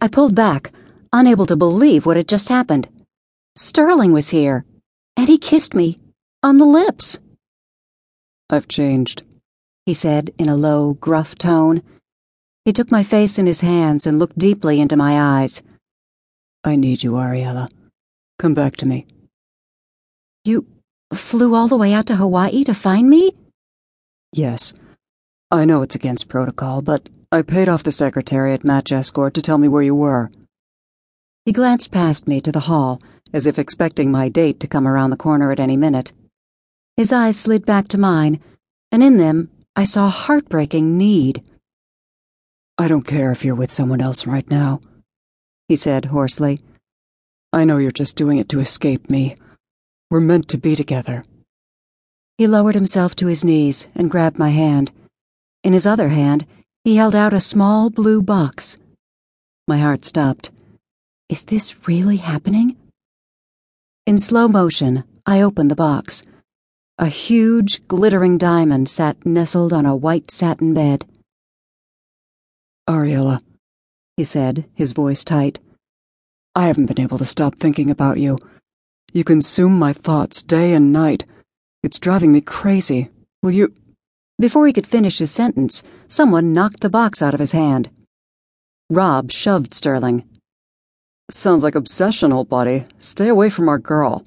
I pulled back, unable to believe what had just happened. Sterling was here, and he kissed me on the lips. I've changed, he said in a low, gruff tone. He took my face in his hands and looked deeply into my eyes. I need you, Ariella. Come back to me. You flew all the way out to Hawaii to find me? Yes. I know it's against protocol, but I paid off the secretary at Match Escort to tell me where you were. He glanced past me to the hall, as if expecting my date to come around the corner at any minute. His eyes slid back to mine, and in them I saw heartbreaking need. I don't care if you're with someone else right now, he said hoarsely. I know you're just doing it to escape me. We're meant to be together. He lowered himself to his knees and grabbed my hand. In his other hand, he held out a small blue box. My heart stopped. Is this really happening? In slow motion, I opened the box. A huge, glittering diamond sat nestled on a white satin bed. Ariella, he said, his voice tight. I haven't been able to stop thinking about you. You consume my thoughts day and night. It's driving me crazy. Will you? Before he could finish his sentence, someone knocked the box out of his hand. Rob shoved Sterling. Sounds like obsession, old buddy. Stay away from our girl.